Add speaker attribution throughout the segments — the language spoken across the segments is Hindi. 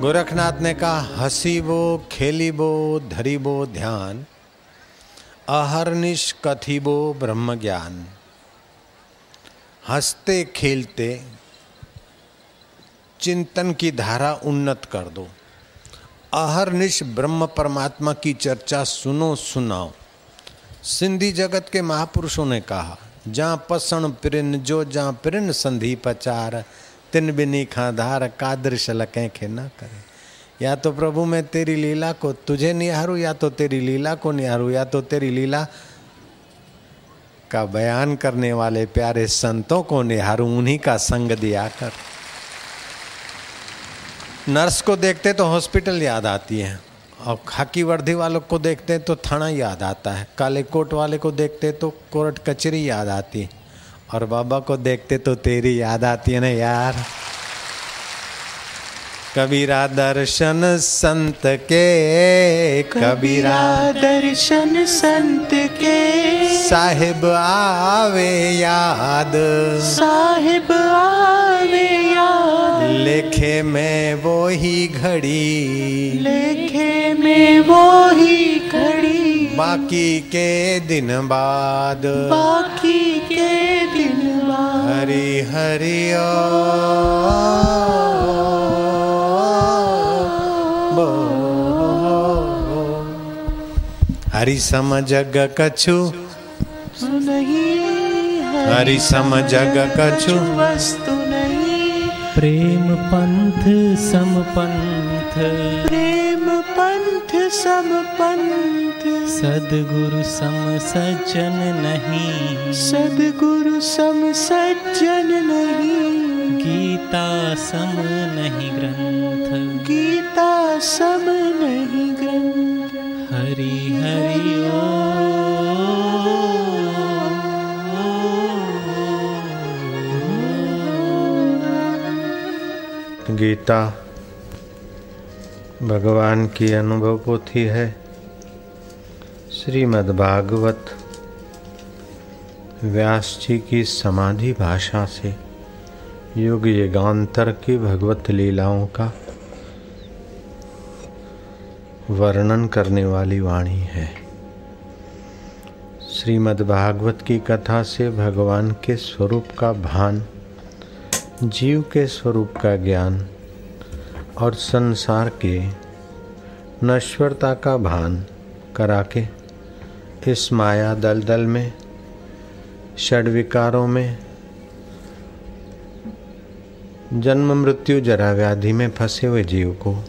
Speaker 1: गोरखनाथ ने कहा हसी वो खेली हसीबो धरी धरीबो ध्यान, अहरनिश कथिबो ब्रह्म ज्ञान हँसते, खेलते, चिंतन की धारा उन्नत कर दो। अहरनिश ब्रह्म परमात्मा की चर्चा सुनो, सुनाओ। सिंधी जगत के महापुरुषों ने कहा जहाँ पसण पिरिन, जो जहाँ पिरिन संधि पचार तिन बिनी खाधार कादृश लकें खे न करे। या तो प्रभु, मैं तेरी लीला को तुझे निहारू, या तो तेरी लीला को निहारू, या तो तेरी लीला का बयान करने वाले प्यारे संतों को निहारू, उन्हीं का संग दिया कर। नर्स को देखते तो हॉस्पिटल याद आती है, और खाकी वर्दी वालों को देखते तो थाना याद आता है, काले कोट वाले को देखते तो कोर्ट कचरी याद आती है। और बाबा को देखते तो तेरी याद आती है ना यार? कबीरा दर्शन संत के
Speaker 2: कबीरा दर्शन संत के।
Speaker 1: साहिब आवे याद।
Speaker 2: साहिब आवे याद।
Speaker 1: लेखे में वो ही घड़ी।
Speaker 2: लेखे में वो ही घड़ी।
Speaker 1: बाकी के दिन बाद।
Speaker 2: बाकी के
Speaker 1: हरि हरि ओ हरि सम जग कछु।
Speaker 2: नहीं
Speaker 1: हरि सम जग कछु।
Speaker 2: वस्तु नहीं
Speaker 3: प्रेम पंथ सम पंथ।
Speaker 2: प्रेम पंथ सम पंथ।
Speaker 3: सदगुरु सम सज्जन नहीं।
Speaker 2: सदगुरु सम सज्जन नहीं।
Speaker 3: गीता सम नहीं ग्रंथ।
Speaker 2: गीता सम नहीं ग्रंथ।
Speaker 3: हरि हरि ओ।
Speaker 1: गीता भगवान की अनुभव पोथी है। श्रीमद् भागवत व्यास जी की समाधि भाषा से युग युगांतर की भगवत लीलाओं का वर्णन करने वाली वाणी है। श्रीमद् भागवत की कथा से भगवान के स्वरूप का भान, जीव के स्वरूप का ज्ञान और संसार के नश्वरता का भान करा के इस माया दलदल में षड विकारों में। जन्म मृत्यु जरा व्याधि में फंसे हुए जीव को।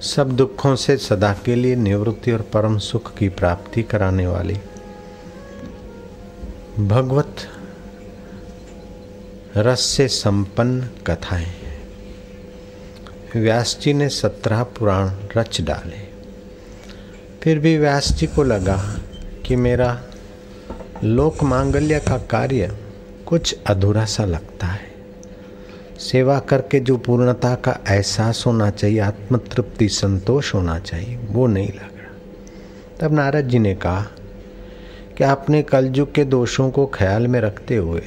Speaker 1: सब दुखों से सदा के लिए निवृत्ति और परम सुख की प्राप्ति कराने वाली। भगवत रस से संपन्न कथाएँ। व्यास जी ने सत्रह पुराण रच डाले। फिर भी व्यास जी को लगा कि मेरा लोक मांगल्य का कार्य कुछ अधूरा सा लगता है। सेवा करके जो पूर्णता का एहसास होना चाहिए, आत्मतृप्ति, संतोष होना चाहिए, वो नहीं लग रहा। तब नारद जी ने कहा कि आपने कलयुग के दोषों को ख्याल में रखते हुए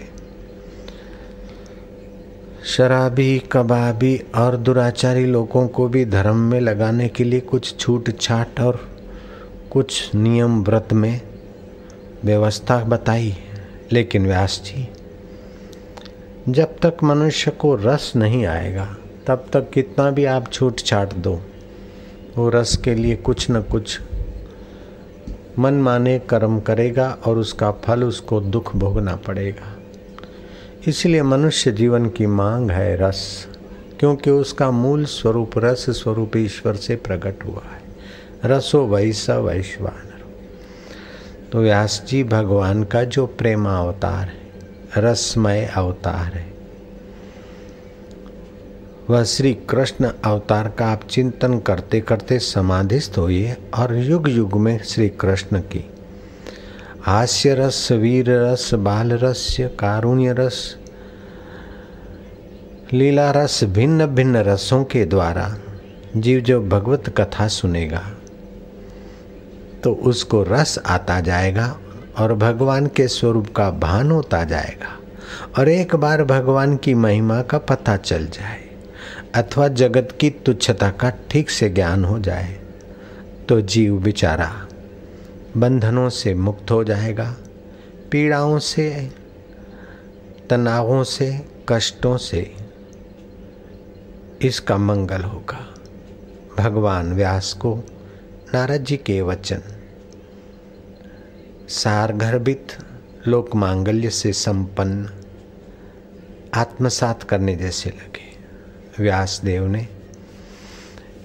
Speaker 1: शराबी, कबाबी और दुराचारी लोगों को भी धर्म में लगाने के लिए कुछ छूट छाट और कुछ नियम व्रत में व्यवस्था बताई, लेकिन व्यास जी, जब तक मनुष्य को रस नहीं आएगा, तब तक कितना भी आप छूट छाट दो। वो रस के लिए कुछ न कुछ मन माने कर्म करेगा और उसका फल, उसको दुख भोगना पड़ेगा। इसलिए मनुष्य जीवन की मांग है रस, क्योंकि उसका मूल स्वरूप रस स्वरूप ईश्वर से प्रकट हुआ है। रसो वैसा वैश्वान। तो व्यास जी भगवान का जो प्रेम अवतार है, रसमय अवतार है। वह श्री कृष्ण अवतार का आप चिंतन करते करते समाधिस्थ होइए और युग युग में श्री कृष्ण की। हास्य रस, वीर रस, बाल रस्य कारुण्य रस, लीला रस भिन्न भिन्न रसों के द्वारा जीव जो भगवत कथा सुनेगा तो उसको रस आता जाएगा और भगवान के स्वरूप का भान होता जाएगा और एक बार भगवान की महिमा का पता चल जाए अथवा जगत की तुच्छता का ठीक से ज्ञान हो जाए तो जीव बेचारा बंधनों से मुक्त हो जाएगा, पीड़ाओं से, तनावों से, कष्टों से इसका मंगल होगा। भगवान व्यास को नारद जी के वचन। सार गर्भित लोक मांगल्य से संपन्न, आत्मसात करने जैसे लगे। व्यास देव ने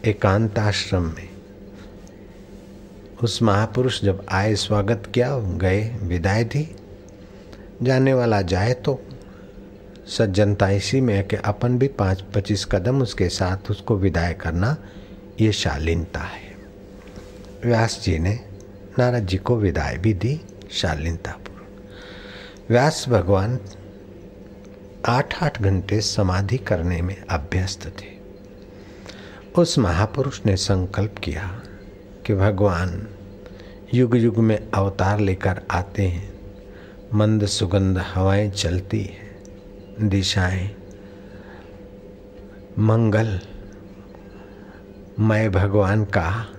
Speaker 1: एकांत आश्रम में उस महापुरुष जब आए, स्वागत किया, गए, विदाई दी, जाने वाला जाए तो सज्जनता इसी में है कि अपन भी पाँच पच्चीस कदम उसके साथ उसको विदाई करना ये शालीनता है। व्यास जी ने नारद जी को विदाई भी दी शालीनतापूर्वक। व्यास भगवान आठ आठ घंटे समाधि करने में अभ्यस्त थे। उस महापुरुष ने संकल्प किया कि भगवान युग युग में अवतार लेकर आते हैं। मंद सुगंध हवाएँ चलती हैं, दिशाएँ मंगल। मैं भगवान का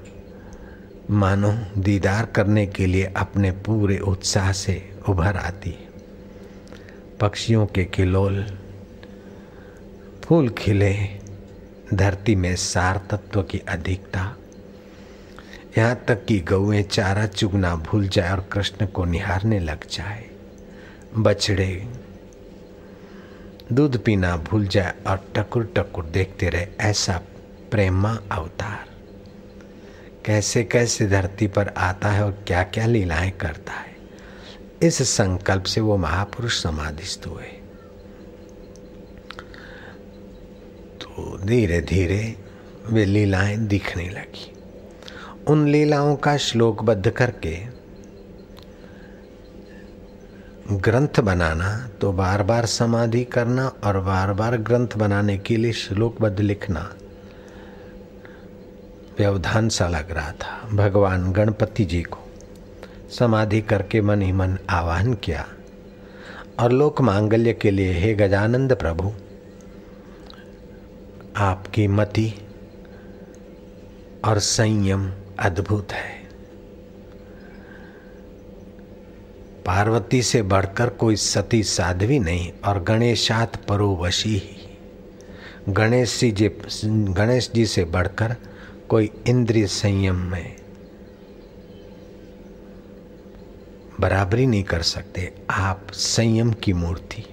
Speaker 1: मानो दीदार करने के लिए अपने पूरे उत्साह से उभर आती। पक्षियों के किलोल फूल खिले, धरती में सार तत्व की अधिकता। यहाँ तक कि गौएँ चारा चुगना भूल जाए और कृष्ण को निहारने लग जाए। बछड़े दूध पीना भूल जाए और टकुर टकुर देखते रहे ऐसा प्रेमा अवतार। कैसे कैसे धरती पर आता है और क्या क्या लीलाएँ करता है। इस संकल्प से वो महापुरुष समाधिस्थ हुए। तो धीरे धीरे वे लीलाएँ दिखने लगी। उन लीलाओं का श्लोकबद्ध करके ग्रंथ बनाना तो बार बार समाधि करना और बार बार ग्रंथ बनाने के लिए श्लोकबद्ध लिखना व्यवधान सा लग रहा था। भगवान गणपति जी को समाधि करके मन ही मन आवाहन किया और लोक मांगल्य के लिए, हे गजानंद प्रभु, आपकी मति और संयम अद्भुत है। पार्वती से बढ़कर कोई सती साध्वी नहीं और गणेशात परोवशी ही। गणेश जी गणेश जी से बढ़कर कोई इंद्रिय संयम में बराबरी नहीं कर सकते। आप संयम की मूर्ति।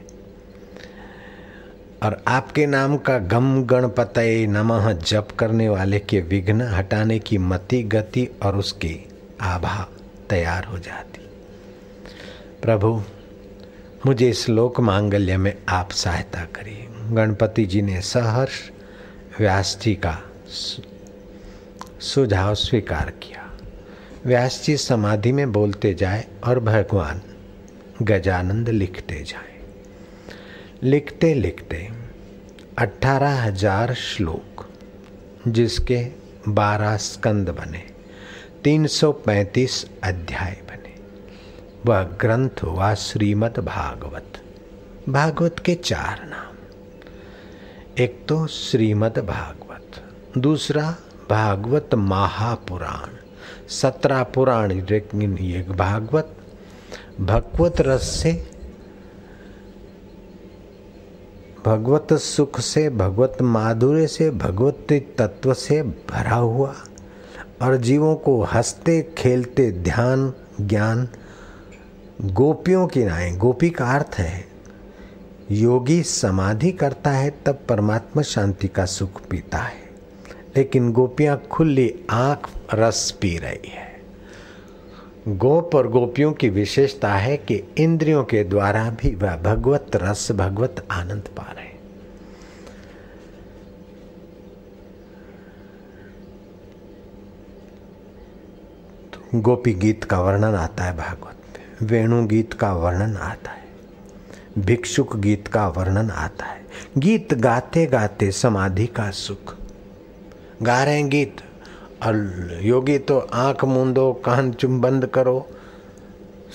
Speaker 1: और आपके नाम का गम गणपत नमः जप करने वाले के विघ्न हटाने की मति गति और उसकी आभा तैयार हो जाती। प्रभु, मुझे इस लोक मांगल्य में आप सहायता करिए। गणपति जी ने सहर्ष व्यास जी का सुझाव स्वीकार किया। व्यास जी समाधि में बोलते जाए और भगवान गजानंद लिखते जाए। लिखते लिखते अठारह हज़ार श्लोक, जिसके बारह स्कंद बने, तीन सौ पैंतीस अध्याय बने। वह ग्रंथ हुआ श्रीमद् भागवत भागवत के चार नाम। एक तो श्रीमद् भागवत, दूसरा भागवत महापुराण। सत्रह पुराण ये भागवत। भगवत रस से, भगवत सुख से, भगवत माधुर्य से, भगवत तत्व से भरा हुआ और जीवों को हँसते, खेलते, ध्यान, ज्ञान, गोपियों की नाए गोपी का अर्थ है, योगी समाधि करता है, तब परमात्मा शांति का सुख पीता है। लेकिन गोपियाँ खुली आँख रस पी रही है। गोप और गोपियों की विशेषता है कि इंद्रियों के द्वारा भी वह भगवत रस, भगवत आनंद पा रहे तो गोपी गीत का वर्णन आता है भागवत में। वेणु गीत का वर्णन आता है। भिक्षुक गीत का वर्णन आता है। गीत गाते गाते समाधि का सुख गा रहे हैं गीत। और योगी तो आँख मूंदो, कान चुम बंद करो।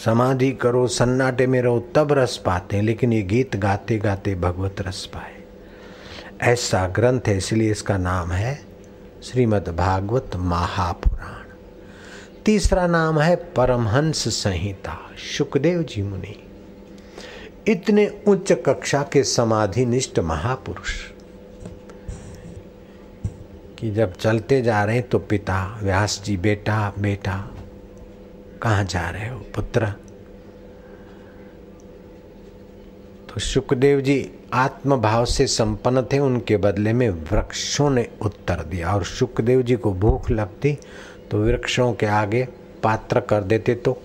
Speaker 1: समाधि करो, सन्नाटे में रहो, तब रस पाते हैं। लेकिन ये गीत गाते गाते भगवत रस पाए। ऐसा ग्रंथ है, इसलिए इसका नाम है श्रीमद् भागवत महापुराण। तीसरा नाम है परमहंस संहिता। सुखदेव जी मुनि, इतने उच्च कक्षा के समाधि निष्ठ महापुरुष। कि जब चलते जा रहे हैं तो पिता, व्यास जी, बेटा बेटा कहाँ जा रहे हो पुत्र? तो सुखदेव जी आत्म भाव से संपन्न थे, उनके बदले में वृक्षों ने उत्तर दिया और सुखदेव जी को भूख लगती तो वृक्षों के आगे पात्र कर देते तो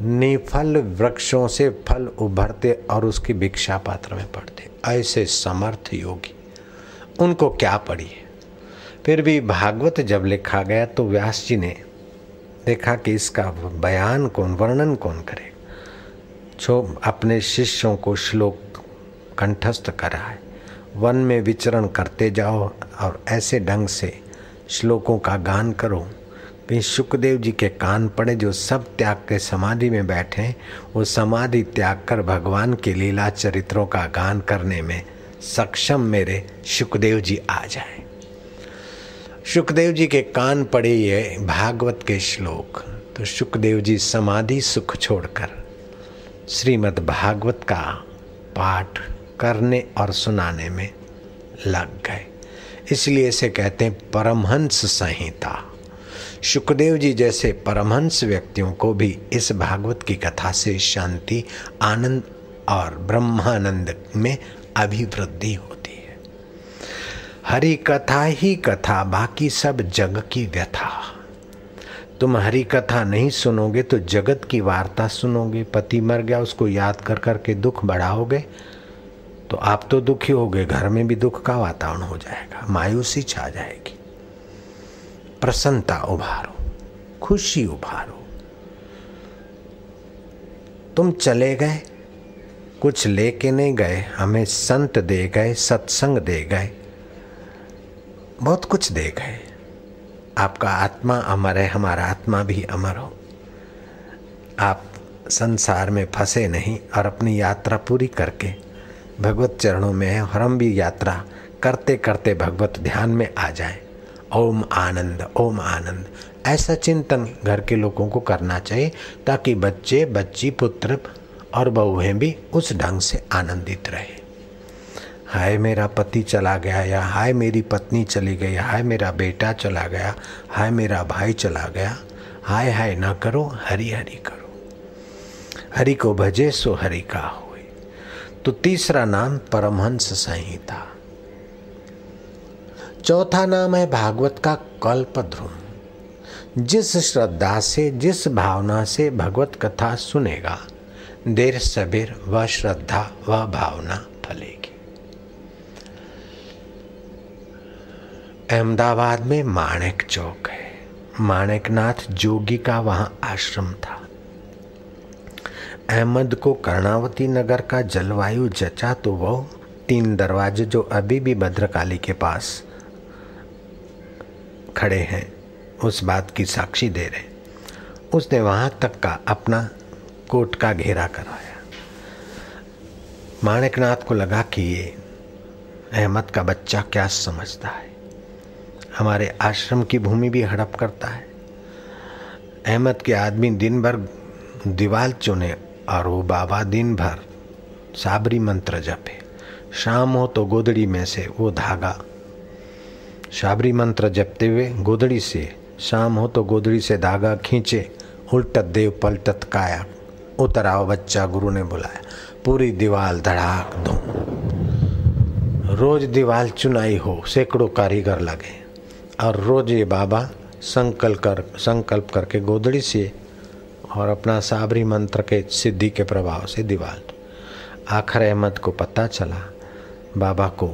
Speaker 1: निफल वृक्षों से फल उभरते और उसकी भिक्षा पात्र में पड़ते। ऐसे समर्थ योगी उनको क्या पड़ी? फिर भी भागवत जब लिखा गया तो व्यास जी ने देखा कि इसका बयान कौन, वर्णन कौन करे? जो अपने शिष्यों को श्लोक कंठस्थ कराए। वन में विचरण करते जाओ और ऐसे ढंग से श्लोकों का गान करो। कि सुखदेव जी के कान पड़े जो सब त्याग के समाधि में बैठे वो समाधि त्याग कर भगवान के लीला चरित्रों का गान करने में सक्षम मेरे सुखदेव जी आ जाए। सुखदेव जी के कान पड़े ये भागवत के श्लोक। तो सुखदेव जी समाधि सुख छोड़कर श्रीमद् भागवत का पाठ करने और सुनाने में लग गए। इसलिए इसे कहते हैं परमहंस संहिता। सुखदेव जी जैसे परमहंस व्यक्तियों को भी इस भागवत की कथा से शांति, आनंद और ब्रह्मानंद में अभिवृद्धि होती है। हरि कथा ही कथा, बाकी सब जग की व्यथा। तुम हरी कथा नहीं सुनोगे तो जगत की वार्ता सुनोगे। पति मर गया, उसको याद कर कर के दुख बढ़ाओगे तो आप तो दुखी हो गए। घर में भी दुख का वातावरण हो जाएगा, मायूसी छा जाएगी। प्रसन्नता उभारो, खुशी उभारो। तुम चले गए कुछ लेके नहीं गए, हमें संत दे गए, सत्संग दे गए। बहुत कुछ दे गए। आपका आत्मा अमर है, हमारा आत्मा भी अमर हो। आप संसार में फंसे नहीं और अपनी यात्रा पूरी करके भगवत चरणों में है और हम भी यात्रा करते करते भगवत ध्यान में आ जाए। ओम आनंद ओम आनंद। ऐसा चिंतन घर के लोगों को करना चाहिए ताकि बच्चे, बच्ची, पुत्र और बहुएँ भी उस ढंग से आनंदित रहे। हाय मेरा पति चला गया या हाय मेरी पत्नी चली गई, हाय मेरा बेटा चला गया, हाय मेरा भाई चला गया, हाय हाय ना करो, हरी हरी करो। हरि को भजे सो हरि का हो तो तीसरा नाम परमहंस संहिता। चौथा नाम है भागवत का कल्प ध्रुव जिस श्रद्धा से, जिस भावना से भगवत कथा सुनेगा देर सबेर व श्रद्धा, व भावना फलेगी। अहमदाबाद में माणिक चौक है। माणिकनाथ जोगी का वहाँ आश्रम था। अहमद को कर्णावती नगर का जलवायु जचा तो वह तीन दरवाजे जो अभी भी भद्रकाली के पास खड़े हैं, उस बात की साक्षी दे रहे उसने वहाँ तक का अपना कोट का घेरा करवाया। माणिकनाथ को लगा कि ये अहमद का बच्चा क्या समझता है? हमारे आश्रम की भूमि भी हड़प करता है। अहमद के आदमी दिन भर दीवाल चुने और वो बाबा दिन भर साबरी मंत्र जपे। शाम हो तो गोदड़ी में से वो धागा। साबरी मंत्र जपते हुए गोदड़ी से शाम हो तो गोदड़ी से धागा खींचे, उल्टत देव पलटत काया उतराव बच्चा, गुरु ने बुलाया। पूरी दीवाल धड़ाक धूम रोज दीवाल चुनाई हो, सैकड़ों कारीगर लगे। और रोज ये बाबा संकल्प कर, संकल्प करके गोदड़ी से और अपना साबरी मंत्र के सिद्धि के प्रभाव से दीवाल आखिर अहमद को पता चला, बाबा को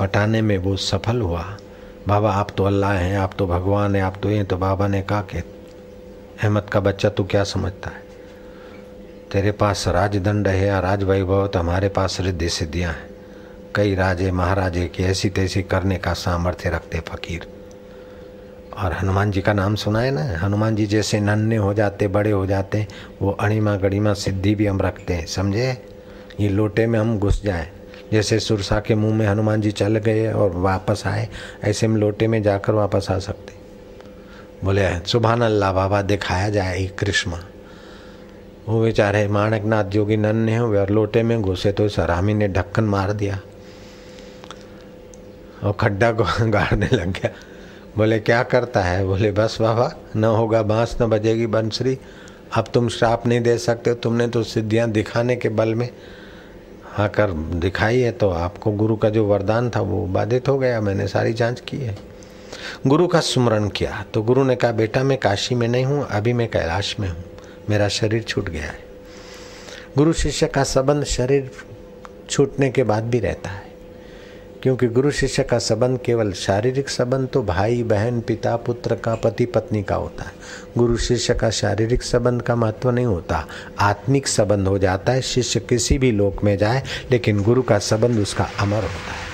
Speaker 1: पटाने में वो सफल हुआ। बाबा, आप तो अल्लाह हैं, आप तो भगवान हैं, आप तो ये तो बाबा ने कहा कि, अहमद का बच्चा तू क्या समझता है? तेरे पास राजदंड है या राज वैभव तो हमारे पास रिद्धि सिद्धियाँ हैं। कई राजे महाराजे की ऐसी तैसी करने का सामर्थ्य रखते फकीर। और हनुमान जी का नाम सुना है ना? हनुमान जी जैसे नन्हे हो जाते, बड़े हो जाते, वो अणिमा गणिमा सिद्धि भी हम रखते हैं, समझे? ये लोटे में हम घुस जाएँ। जैसे सुरसा के मुँह में हनुमान जी चल गए और वापस आए, ऐसे हम लोटे में जाकर वापस आ सकते। बोले सुबहान अल्लाह बाबा, दिखाया जाए कृष्णा। वो बेचारे माणकनाथ जोगी नन्हे हुए और लोटे में घुसे तो सरामी ने ढक्कन मार दिया। और खड्डा को गाड़ने लग गया। बोले, क्या करता है? बोले, बस बाबा, न होगा बाँस, न बजेगी बंसरी। अब तुम श्राप नहीं दे सकते, तुमने तो सिद्धियाँ दिखाने के बल में आकर दिखाई है तो आपको गुरु का जो वरदान था, वो बाधित हो गया, मैंने सारी जाँच की है। गुरु का स्मरण किया तो गुरु ने कहा, बेटा, मैं काशी में नहीं हूँ, अभी मैं कैलाश में हूँ। मेरा शरीर छूट गया है। गुरु शिष्य का संबंध शरीर छूटने के बाद भी रहता है। क्योंकि गुरु शिष्य का संबंध केवल शारीरिक संबंध तो भाई, बहन, पिता, पुत्र का, पति, पत्नी का होता है। गुरु शिष्य का शारीरिक संबंध का महत्व नहीं होता। आत्मिक संबंध हो जाता है। शिष्य किसी भी लोक में जाए, लेकिन गुरु का संबंध उसका अमर होता है।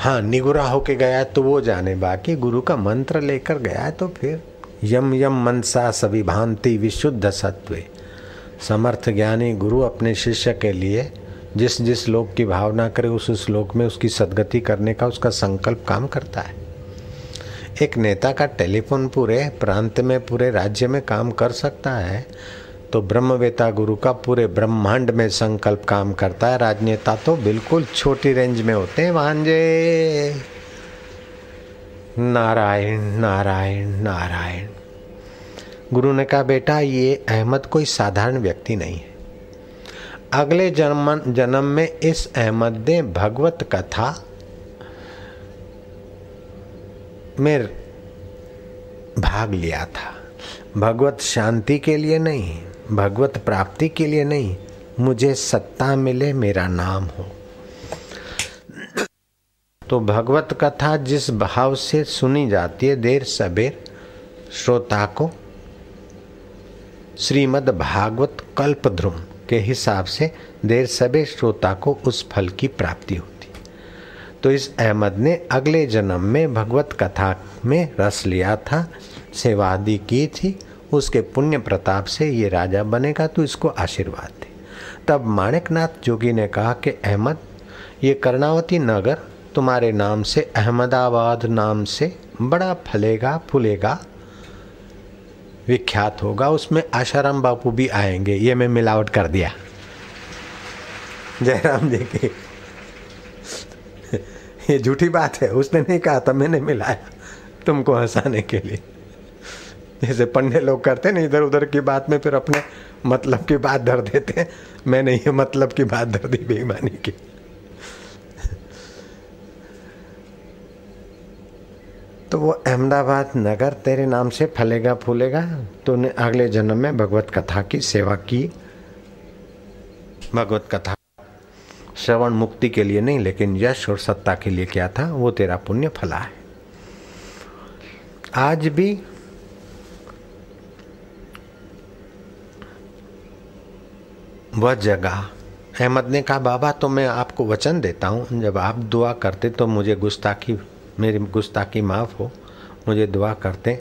Speaker 1: हाँ निगुरा होके गया तो वो जाने बाकी। गुरु का मंत्र लेकर गया तो फिर यम यम मनसा सभी भांति विशुद्ध सत्व समर्थ ज्ञानी गुरु अपने शिष्य के लिए जिस जिस लोक की भावना करे, उस उस लोक में उसकी सदगति करने का उसका संकल्प काम करता है। एक नेता का टेलीफोन पूरे प्रांत में, पूरे राज्य में काम कर सकता है। तो ब्रह्मवेता गुरु का पूरे ब्रह्मांड में संकल्प काम करता है। राजनेता तो बिल्कुल छोटी रेंज में होते हैं भांजे नारायण नारायण नारायण। गुरु ने कहा, बेटा, ये अहमद कोई साधारण व्यक्ति नहीं है। अगले जन्म जन्म में इस अहमद ने भगवत कथा में भाग लिया था। भगवत शांति के लिए नहीं भगवत प्राप्ति के लिए नहीं, मुझे सत्ता मिले, मेरा नाम हो। तो भगवत कथा जिस भाव से सुनी जाती है, देर सबेर, श्रोता को श्रीमद् भागवत कल्प ध्रुम के हिसाब से देर सबेर श्रोता को उस फल की प्राप्ति होती। तो इस अहमद ने अगले जन्म में भगवत कथा में रस लिया था सेवा आदि की थी उसके पुण्य प्रताप से ये राजा बनेगा तो इसको आशीर्वाद दे। तब माणिकनाथ जोगी ने कहा कि, अहमद, ये कर्णावती नगर तुम्हारे नाम से, अहमदाबाद नाम से बड़ा फलेगा, फूलेगा, विख्यात होगा, उसमें आशाराम बापू भी आएँगे। ये मैं मिलावट कर दिया। जयराम जी की ये झूठी बात है, उसने नहीं कहा था, मैंने मिलाया तुमको हंसाने के लिए। जैसे पढ़ने लोग करते ना इधर उधर की बात में फिर अपने मतलब की बात धर देते हैं। मैंने ये मतलब की बात धर दी बेईमानी की। तो वो अहमदाबाद नगर तेरे नाम से फलेगा फूलेगा, तूने अगले जन्म में भगवत कथा की सेवा की। भगवत कथा श्रवण मुक्ति के लिए नहीं, लेकिन यश और सत्ता के लिए क्या था, वो तेरा पुण्य फला है। आज भी वह जगह। अहमद ने कहा, बाबा तो मैं आपको वचन देता हूँ। जब आप दुआ करते तो मुझे गुस्ताखी, मेरी गुस्ताखी माफ़ हो। मुझे दुआ करते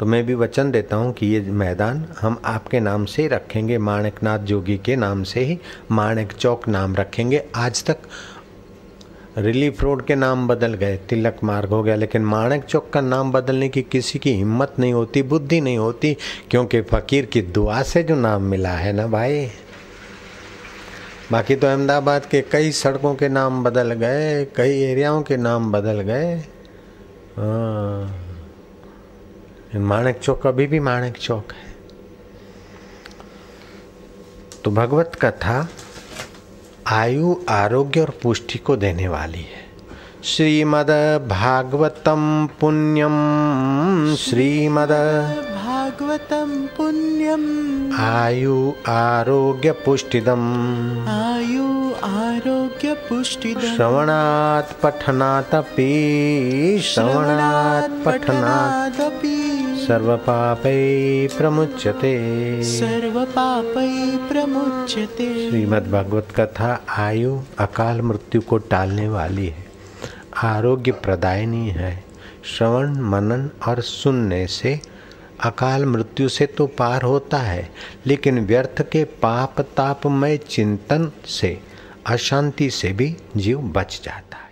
Speaker 1: तो मैं भी वचन देता हूँ कि ये मैदान हम आपके नाम से ही रखेंगे। माणकनाथ जोगी के नाम से ही, माणक चौक नाम रखेंगे। आज तक रिलीफ रोड के नाम बदल गए। तिलक मार्ग हो गया, लेकिन माणक चौक का नाम बदलने की किसी की हिम्मत नहीं होती, बुद्धि नहीं होती, क्योंकि फ़कीर की दुआ से जो नाम मिला है ना भाई? बाकी तो अहमदाबाद के कई सड़कों के नाम बदल गए, कई एरियाओं के नाम बदल गए। हाँ। माणक चौक अभी भी माणक चौक है। तो भगवत कथा आयु, आरोग्य और पुष्टि को देने वाली है। श्रीमद भागवतम पुण्यम, श्रीमद
Speaker 2: भागवतम पुण्यम्।
Speaker 1: आयु आरोग्य पुष्टिदम्।
Speaker 2: आयु आरोग्य पुष्टिदम्।
Speaker 1: श्रवणात् पठनादपि श्रवणात् पठनादपि। सर्वपापै प्रमुच्यते।
Speaker 2: सर्वपापै प्रमुच्यते।
Speaker 1: श्रीमद् भागवत कथा आयु अकाल मृत्यु को टालने वाली है। आरोग्य प्रदायनी है। श्रवण मनन और सुनने से अकाल मृत्यु से तो पार होता है, लेकिन व्यर्थ के पाप तापमय चिंतन से, अशांति से भी जीव बच जाता है।